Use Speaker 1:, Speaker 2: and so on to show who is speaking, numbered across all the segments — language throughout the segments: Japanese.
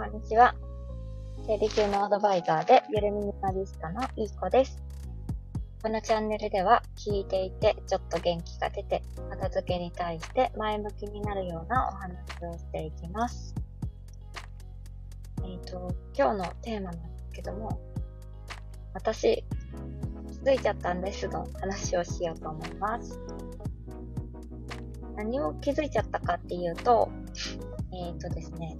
Speaker 1: こんにちは。生理中のアドバイザーで、ゆるミニマリストのいい子です。このチャンネルでは、聞いていてちょっと元気が出て、片付けに対して前向きになるようなお話をしていきます。えっ、と、今日のテーマなんですけども、私、気づいちゃったんですの話をしようと思います。何を気づいちゃったかっていうと、えっ、とですね、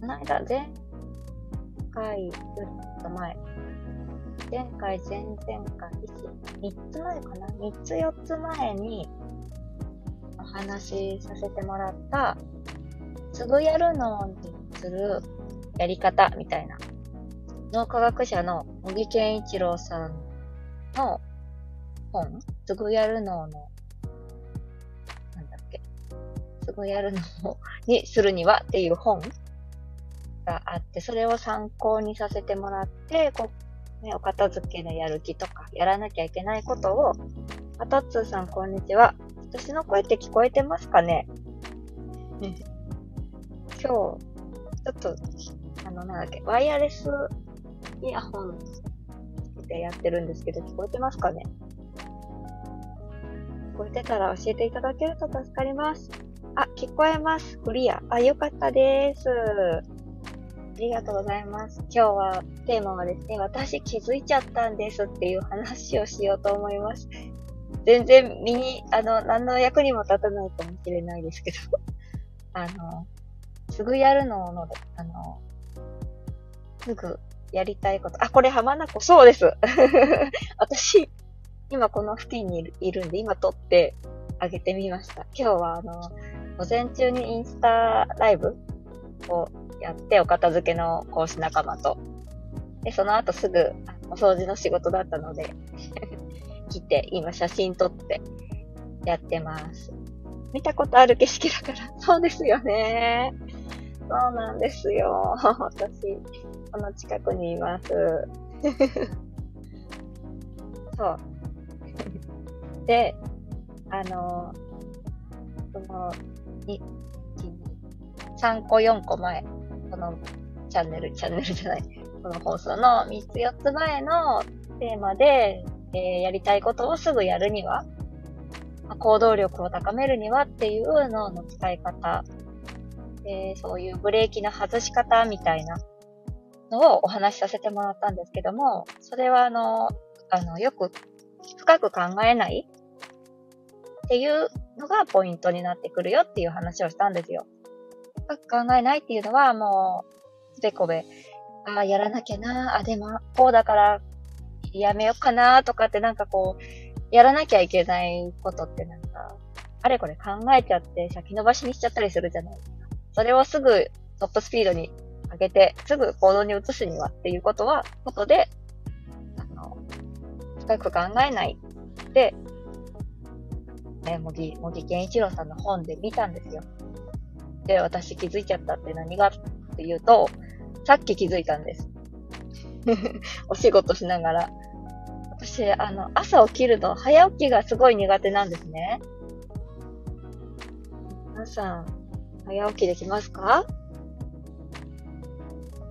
Speaker 1: この間、前回よりと前、前回、前々回、3つ前かな ?3 つ4つ前にお話しさせてもらった、すぐやるのにするやり方みたいな、脳科学者の茂木健一郎さんの本、すぐやるのの、すぐやるのにするにはっていう本があって、それを参考にさせてもらって、こう、ね、お片付けのやる気とか、やらなきゃいけないことを、あとっつーさんこんにちは。私の声って聞こえてますかね？今日、ちょっと、あの、なんだっけ、ワイヤレスイヤホンつけてやってるんですけど、聞こえてますかね？聞こえてたら教えていただけると助かります。あ、聞こえます。クリア。あ、よかったです。ありがとうございます。今日は、テーマはですね、私気づいちゃったんですっていう話をしようと思います。全然身に、あの、何の役にも立たないかもしれないですけど、あの、すぐやるのの、あの、すぐやりたいこと。あ、これ浜名湖、そうです。私、今この付近にいるいるんで、今撮ってあげてみました。今日はあの、午前中にインスタライブをやって、お片付けの講師仲間と。で、その後すぐ、お掃除の仕事だったので、来て、今写真撮ってやってます。見たことある景色だから、そうですよね。そうなんですよ。私、この近くにいます。そう。で、あの、その、に、3個4個前、このチャンネル、チャンネルじゃない、この放送の3つ4つ前のテーマで、えーやりたいことをすぐやるには、行動力を高めるにはっていう脳の使い方、えーそういうブレーキの外し方みたいなのをお話しさせてもらったんですけども、それはあの、あの、よく深く考えないっていうのがポイントになってくるよっていう話をしたんですよ。深く考えないっていうのはもう、つべこべ、ああ、やらなきゃな、あ、でも、こうだから、やめようかな、とかってなんかこう、やらなきゃいけないことってなんか、あれこれ考えちゃって先延ばしにしちゃったりするじゃないですか。それをすぐトップスピードに上げて、すぐ行動に移すにはっていうことは、ことで、あの、深く考えないで、ね、茂木、茂木健一郎さんの本で見たんですよ。で、私気づいちゃったって何がっていうと、さっき気づいたんです。お仕事しながら。私、あの、朝起きるの、早起きがすごい苦手なんですね。皆さん、早起きできますか？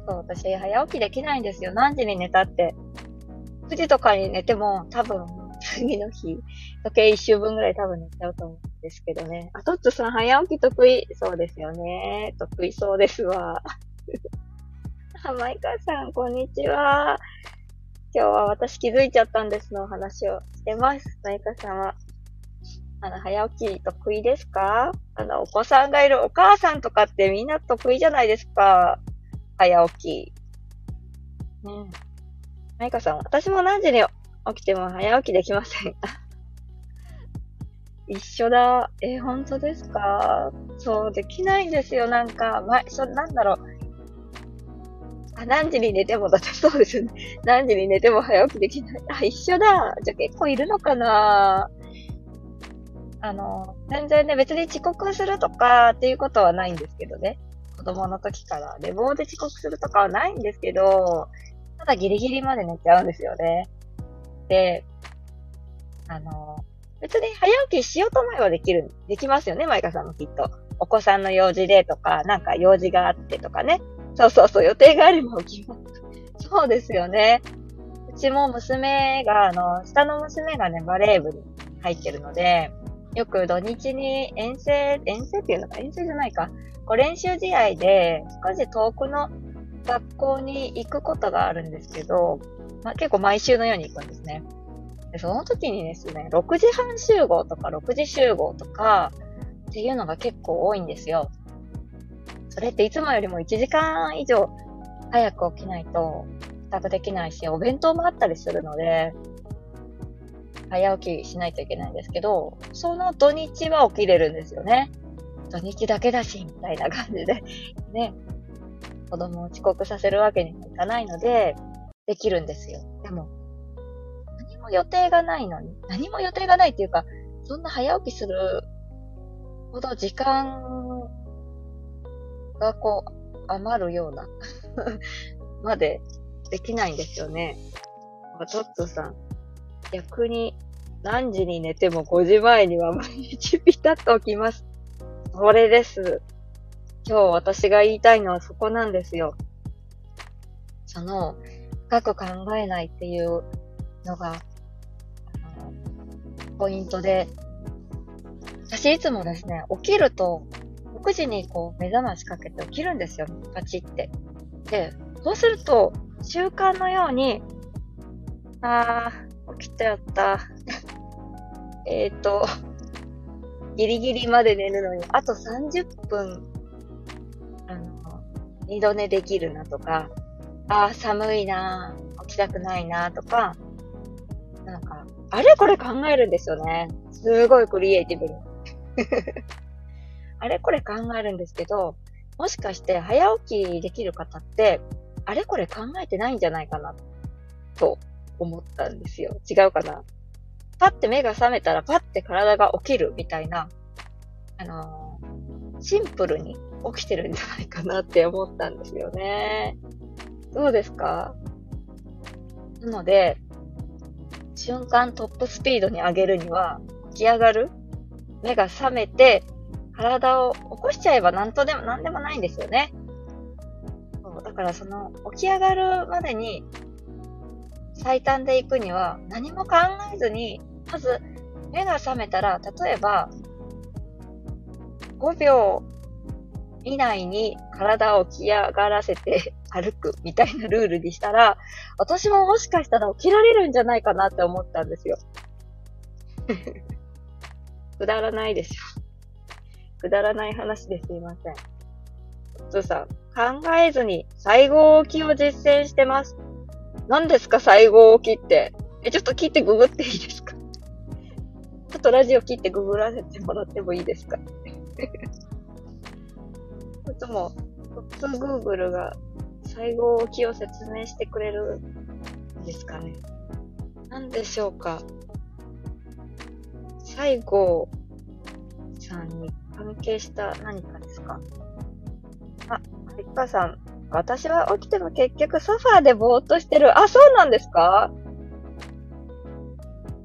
Speaker 1: そう、私、早起きできないんですよ。何時に寝たって。9時とかに寝ても、多分、次の日、時計一周分ぐらい多分寝ちゃうと思うんですけどね。あ、トッツさん、早起き得意。そうですよね。得意そうですわ。あ、マイカさん、こんにちは。今日は私気づいちゃったんですのお話をしてます。マイカさんは。あの、早起き得意ですか？あの、お子さんがいるお母さんとかってみんな得意じゃないですか。早起き。うん。マイカさん、私も何時に起きても早起きできません。一緒だ。え、本当ですか？そう、できないんですよ。なんか、ま、そ、なんだろう。あ、何時に寝てもだってそうですよね。何時に寝ても早起きできない。あ、一緒だ。じゃ結構いるのかな？あの、全然ね、別に遅刻するとかっていうことはないんですけどね。子供の時から。寝坊で遅刻するとかはないんですけど、ただギリギリまで寝ちゃうんですよね。で、あの、別に早起きしようと思えばできる、できますよね、マイカさんもきっと。お子さんの用事でとか、なんか用事があってとかね。そうそうそう、予定があれば起きます。そうですよね。うちも娘が、あの、下の娘がね、バレー部に入ってるので、よく土日に遠征、遠征っていうのか、遠征じゃないか。こう練習試合で少し遠くの学校に行くことがあるんですけど、まあ、結構毎週のように行くんですね。でその時にですね、6時半集合とか6時集合とかっていうのが結構多いんですよ。それっていつもよりも1時間以上早く起きないと帰宅できないし、お弁当もあったりするので、早起きしないといけないんですけど、その土日は起きれるんですよね。土日だけだし、みたいな感じで、ね、子供を遅刻させるわけにもいかないので、できるんですよ。でも、何も予定がないのに、何も予定がないっていうか、そんな早起きするほど時間がこう、余るような までできないんですよね。トッツさん、逆に何時に寝ても5時前には毎日ピタッと起きます。それです。今日私が言いたいのはそこなんですよ。その、深く考えないっていうのが、ポイントで、私いつもですね、起きると、6時にこう目覚ましかけて起きるんですよ。パチって。で、そうすると、習慣のように、あー、起きちゃった。えっと、ギリギリまで寝るのに、あと30分あの二度寝できるなとか、ああ、寒いな起きたくないなとか、なんか、あれこれ考えるんですよね。すごいクリエイティブに。あれこれ考えるんですけど、もしかして早起きできる方って、あれこれ考えてないんじゃないかな、と思ったんですよ。違うかな。パッて目が覚めたらパッて体が起きるみたいな、あのー、シンプルに起きてるんじゃないかなって思ったんですよね。どうですか？なので、瞬間トップスピードに上げるには、起き上がる？目が覚めて、体を起こしちゃえば何とでも、何でもないんですよね。そうだからその、起き上がるまでに、最短で行くには、何も考えずに、まず、目が覚めたら、例えば、5秒以内に体を起き上がらせて 歩くみたいなルールにしたら、私ももしかしたら起きられるんじゃないかなって思ったんですよ。くだらないでしょ。くだらない話ですいません。つーさん、考えずに最後起きを実践してます。何ですか最後起きって。え、ちょっと切ってググっていいですか？ちょっとラジオ切ってググらせてもらってもいいですか？いつも、トップグーグルが最後置きを説明してくれるんですかね。何でしょうか。西郷さんに関係した何かですか？あ、リッカさん。私は起きても結局ソファーでぼーっとしてる。あ、そうなんですか？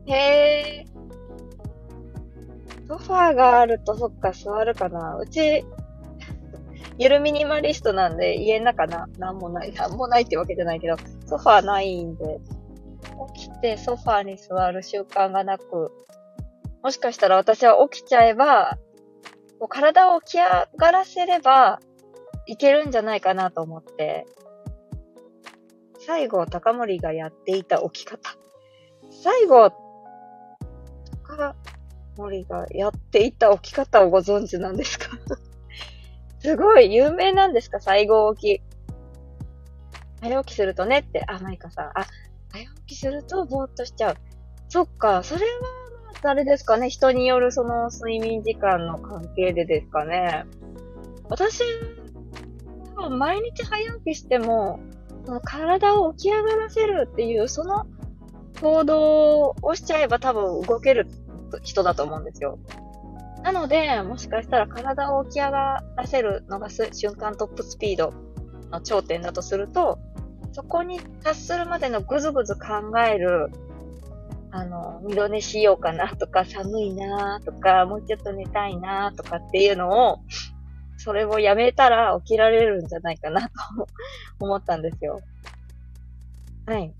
Speaker 1: へえ。ソファーがあるとそっか座るかな。うち、ゆるミニマリストなんで、家の中な、なんもない、なんもないってわけじゃないけど、ソファーないんで、起きてソファーに座る習慣がなく、もしかしたら私は起きちゃえば、こう体を起き上がらせれば、いけるんじゃないかなと思って、最後、高森がやっていた起き方。最後、高森がやっていた起き方をご存知なんですか？すごい、有名なんですか？最後起き。早起きするとねって、あ、マイカさん。あ、早起きするとぼーっとしちゃう。そっか、それは、誰ですかね人によるその睡眠時間の関係でですかね。私、多分毎日早起きしても、その体を起き上がらせるっていう、その行動をしちゃえば多分動ける人だと思うんですよ。なので、もしかしたら体を起き上がらせるのが瞬間トップスピードの頂点だとすると、そこに達するまでのぐずぐず考えるあの、二度寝しようかなとか、寒いなとか、もうちょっと寝たいなとかっていうのを、それをやめたら起きられるんじゃないかなと思ったんですよ。はい。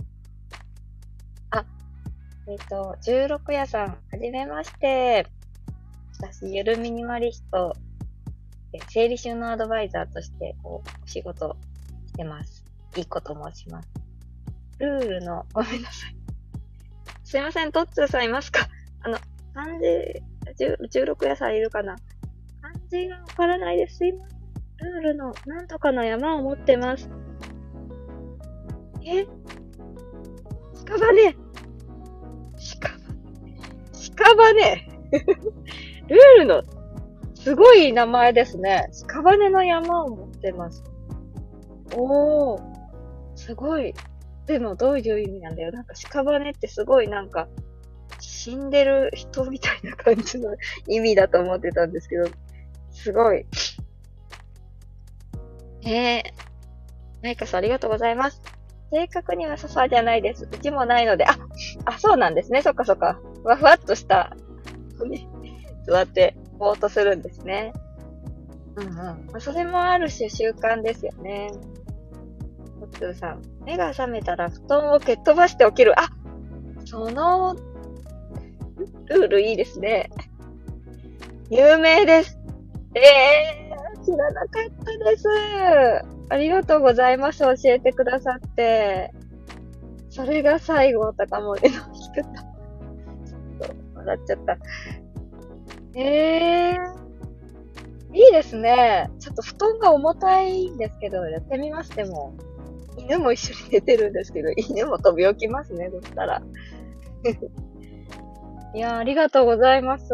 Speaker 1: あ、えっ、ー、と、16夜さん、はじめまして。私、ゆるミニマリスト、整理収納アドバイザーとして、こう、お仕事してます。いいこと申します。ルールの、ごめんなさい。すいません、トッツーさんいますか？あの、漢字、16野菜いるかな？漢字がわからないです。すいません。ルールの、なんとかの山を持ってます。え？屍屍屍ルールの、すごい名前ですね。屍の山を持ってます。おー、すごい。でもどういう意味なんだよ。なんか屍ってすごいなんか、死んでる人みたいな感じの意味だと思ってたんですけど、すごい。えー、ナイカさんありがとうございます。正確にはソファーじゃないです。うちもないので、あ、あ、そうなんですね。そっかそっか。ふわふわっとした、座ってぼーっとするんですね。うんうん。まあ、それもある種習慣ですよね。ホッツーさん。目が覚めたら布団を蹴っ飛ばして起きる。あその、ルールいいですね。有名です。ええー、知らなかったです。ありがとうございます。教えてくださって。それが最後とかも、えの、低った。ちょっと、笑っちゃった。ええー、いいですね。ちょっと布団が重たいんですけど、やってみます、でも。犬も一緒に寝てるんですけど、犬も飛び起きますね、そしたら。いやありがとうございます。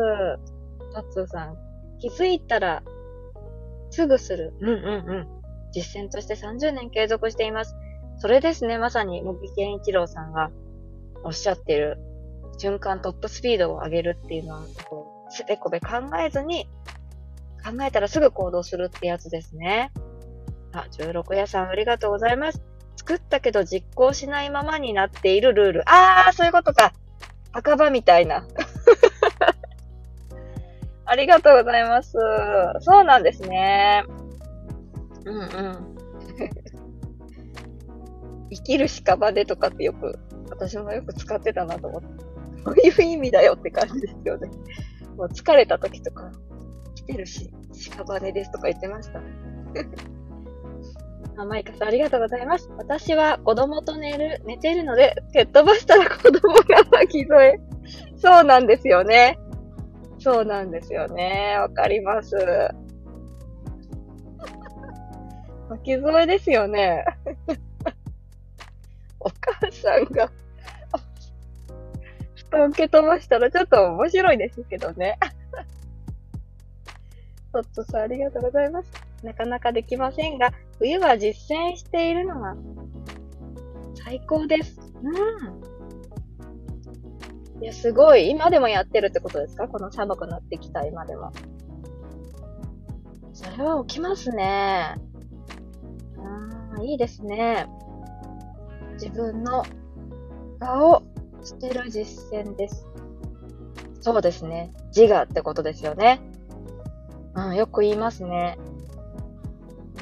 Speaker 1: タッツーさん。気づいたら、すぐする。うんうんうん。実践として30年継続しています。それですね、まさに、茂木健一郎さんがおっしゃってる、循環トップスピードを上げるっていうのは、こう、すべこべ考えずに、考えたらすぐ行動するってやつですね。あ、16屋さんありがとうございます。作ったけど実行しないままになっているルール。あー、そういうことか。赤羽みたいな。ありがとうございます。そうなんですね。うんうん。生きる屍とかってよく、私もよく使ってたなと思って。そういう意味だよって感じですよね。もう疲れた時とか、来てるし、屍ですとか言ってました。あ、マイカさんありがとうございます。私は子供と寝る、寝てるので、蹴っ飛ばしたら子供が巻き添え。そうなんですよね。そうなんですよね。わかります。巻き添えですよね。お母さんが布団蹴飛ばしたらちょっと面白いですけどね。トットさんありがとうございます。なかなかできませんが、冬は実践しているのが最高です。うん。いや、すごい。今でもやってるってことですか？この寒くなってきた今でも。それは起きますね。ああ、いいですね。自分の場を捨てる実践です。そうですね。自我ってことですよね。うん、よく言いますね。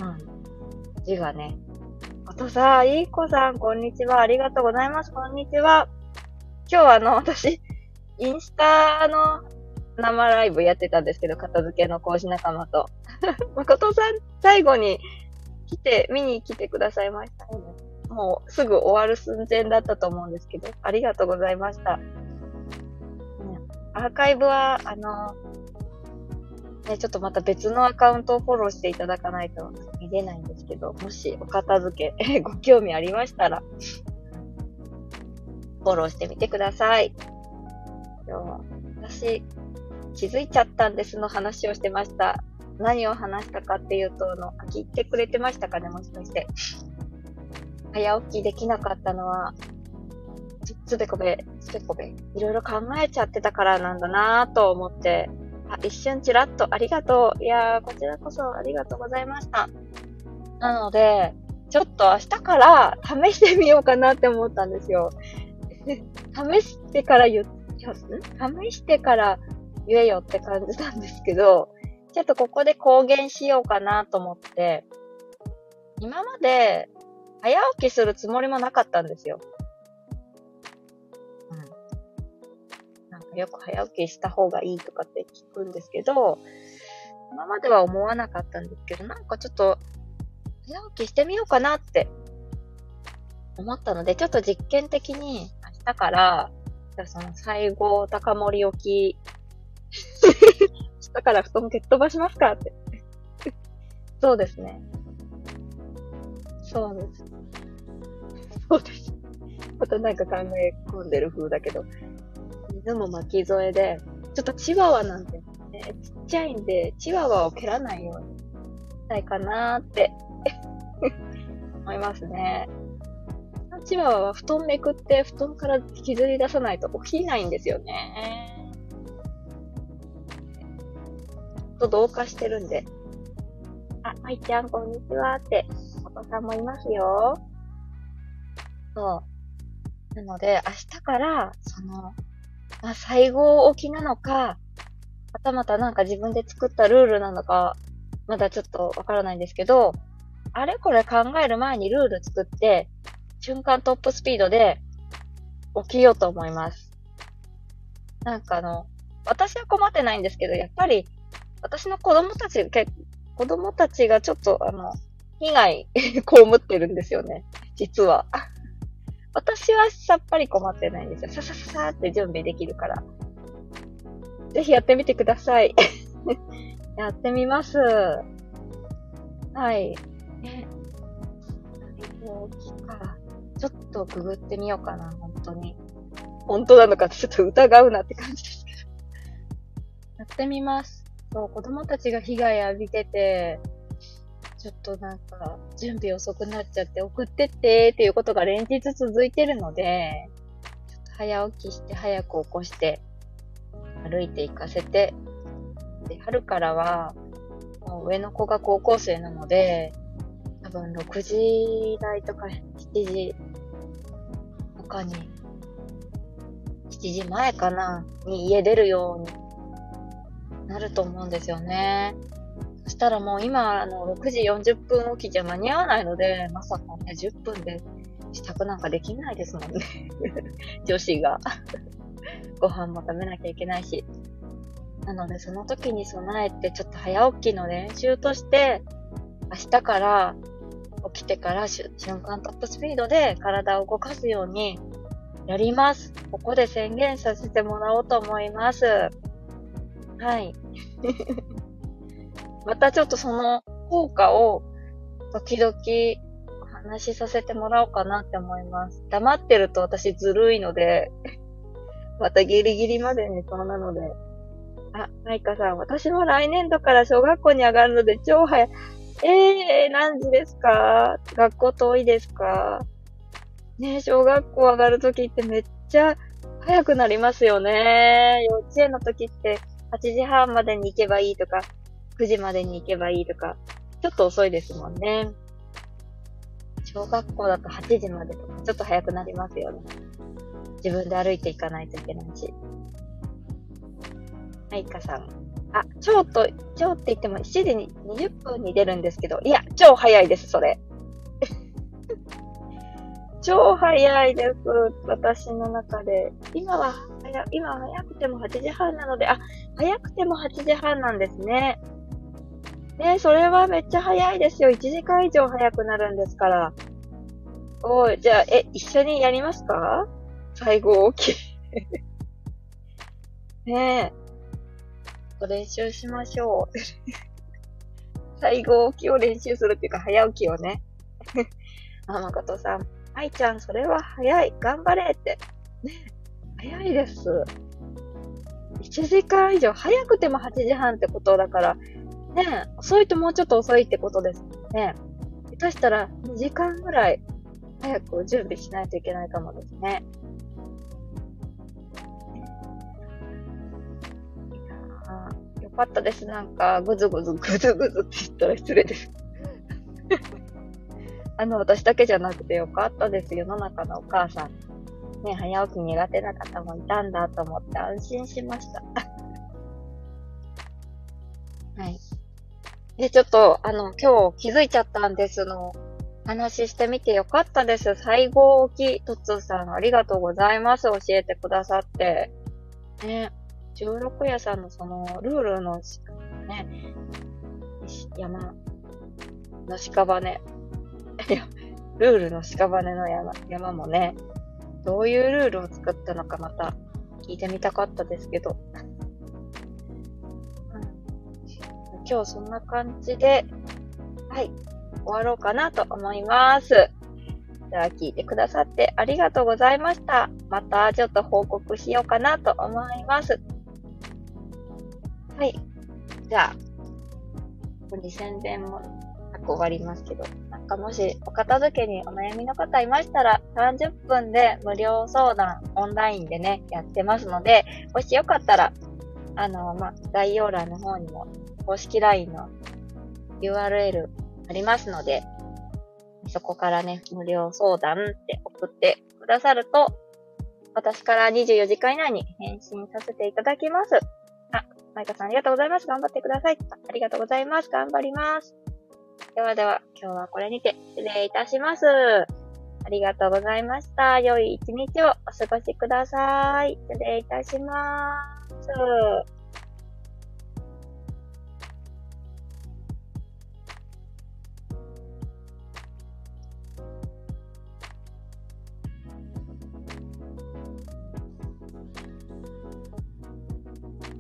Speaker 1: うん。字がね。あとさ、いい子さん、こんにちは。ありがとうございます。こんにちは。今日あの、私、インスタの生ライブやってたんですけど、片付けの講師仲間と。誠さん、最後に来て、見に来てくださいましたね。もうすぐ終わる寸前だったと思うんですけど、ありがとうございました。アーカイブは、あの、ね、ちょっとまた別のアカウントをフォローしていただかないと見れないんですけど、もしお片付け、ご興味ありましたら、フォローしてみてください。今日は、私、気づいちゃったんですの話をしてました。何を話したかっていうと、あの、聞いてくれてましたかねもしかして。早起きできなかったのは、つべこべ、つべこべ、いろいろ考えちゃってたからなんだなぁと思ってあ、一瞬ちらっとありがとう。いやー、こちらこそありがとうございました。なので、ちょっと明日から試してみようかなって思ったんですよ。試してから言、試してから言えよって感じなんですけど、ちょっとここで公言しようかなと思って、今まで早起きするつもりもなかったんですよ。うん。なんかよく早起きした方がいいとかって聞くんですけど、今までは思わなかったんですけど、なんかちょっと早起きしてみようかなって思ったので、ちょっと実験的に明日から、じゃあその最後高盛り起き、明日から布団蹴っ飛ばしますかって そうですね。そうです。そうです。またなんか考え込んでる風だけど、犬も巻き添えで、ちょっとチワワなんてね、ちっちゃいんで、チワワを蹴らないようにしたいかなーって 思いますね。チワワは布団めくって布団から引きずり出さないと起きないんですよね。と同化してるんで。あ、まいちゃんこんにちはって、子さんもいますよ。そう。なので、明日から、その、まあ、最後起きなのか、またまたなんか自分で作ったルールなのか、まだちょっとわからないんですけど、あれこれ考える前にルール作って、瞬間トップスピードで起きようと思います。なんかあの、私は困ってないんですけど、やっぱり私の子供たち、子供たちがちょっとあの、被害 被ってるんですよね。実は。私はさっぱり困ってないんですよ。ささささって準備できるから。ぜひやってみてください。やってみます。はい。ね。大きか。ちょっとググってみようかな、本当に。本当なのかちょっと疑うなって感じですけど。やってみます。そう、子供たちが被害浴びてて、ちょっとなんか、準備遅くなっちゃって送ってってっていうことが連日続いてるので、ちょっと早起きして早く起こして、歩いて行かせて、で、春からは、もう上の子が高校生なので、多分6時台とか7時とかに、7時前かなに家出るようになると思うんですよね。そしたらもう今、あの、6時40分起きじゃ間に合わないので、まさかね、10分で支度なんかできないですもんね。女子が。ご飯も食べなきゃいけないし。なので、その時に備えて、ちょっと早起きの練習として、明日から起きてから瞬間トップスピードで体を動かすようにやります。ここで宣言させてもらおうと思います。はい。またちょっとその効果を時々お話しさせてもらおうかなって思います。黙ってると私ずるいので またギリギリまで寝そうなので。あ、マイカさん、私も来年度から小学校に上がるので超早い。えー、何時ですか？学校遠いですか？ね小学校上がるときってめっちゃ早くなりますよね。幼稚園の時って8時半までに行けばいいとか、9時までに行けばいいとか、ちょっと遅いですもんね。小学校だと8時までとか、ちょっと早くなりますよね。自分で歩いていかないといけないし。はい、かさん。あ、超と、超って言っても7時に20分に出るんですけど、いや、超早いです、それ。超早いです、私の中で。今は早、今は早くても8時半なので、あ、早くても8時半なんですね。ねそれはめっちゃ早いですよ。1時間以上早くなるんですから。お、じゃあ、え、一緒にやりますか？最後大き。ねえ。と練習しましょう。最後起きを練習するっていうか、早起きをね。あ、誠さん。愛ちゃん、それは早い。頑張れって。ね、早いです。1時間以上、早くても8時半ってことだから、ね、遅いともうちょっと遅いってことですね。下手したら2時間ぐらい早く準備しないといけないかもですね。よかったです。なんか、ぐずぐず、ぐずぐずって言ったら失礼です。あの、私だけじゃなくてよかったです。世の中のお母さん。ね、早起き苦手な方もいたんだと思って安心しました。で、ちょっと、あの、今日気づいちゃったんですの、話してみてよかったです。最後き、とつさんありがとうございます。教えてくださって。ね、16夜さんのその、ルールの、ね、山の屍。ルールの屍の山山もね、どういうルールを作ったのかまた聞いてみたかったですけど。今日そんな感じで、はい、終わろうかなと思います。では聞いてくださってありがとうございました。またちょっと報告しようかなと思います。はい。じゃあ、ここに宣伝もなく終わりますけど、なんかもしお片付けにお悩みの方いましたら、30分で無料相談オンラインでね、やってますので、もしよかったら、あの、ま概要欄の方にも公式 LINE の URL ありますので、そこからね、無料相談って送ってくださると、私から24時間以内に返信させていただきます。あ、マイカさんありがとうございます。頑張ってください。ありがとうございます。頑張ります。ではでは、今日はこれにて失礼いたします。ありがとうございました。良い一日をお過ごしください。失礼いたします。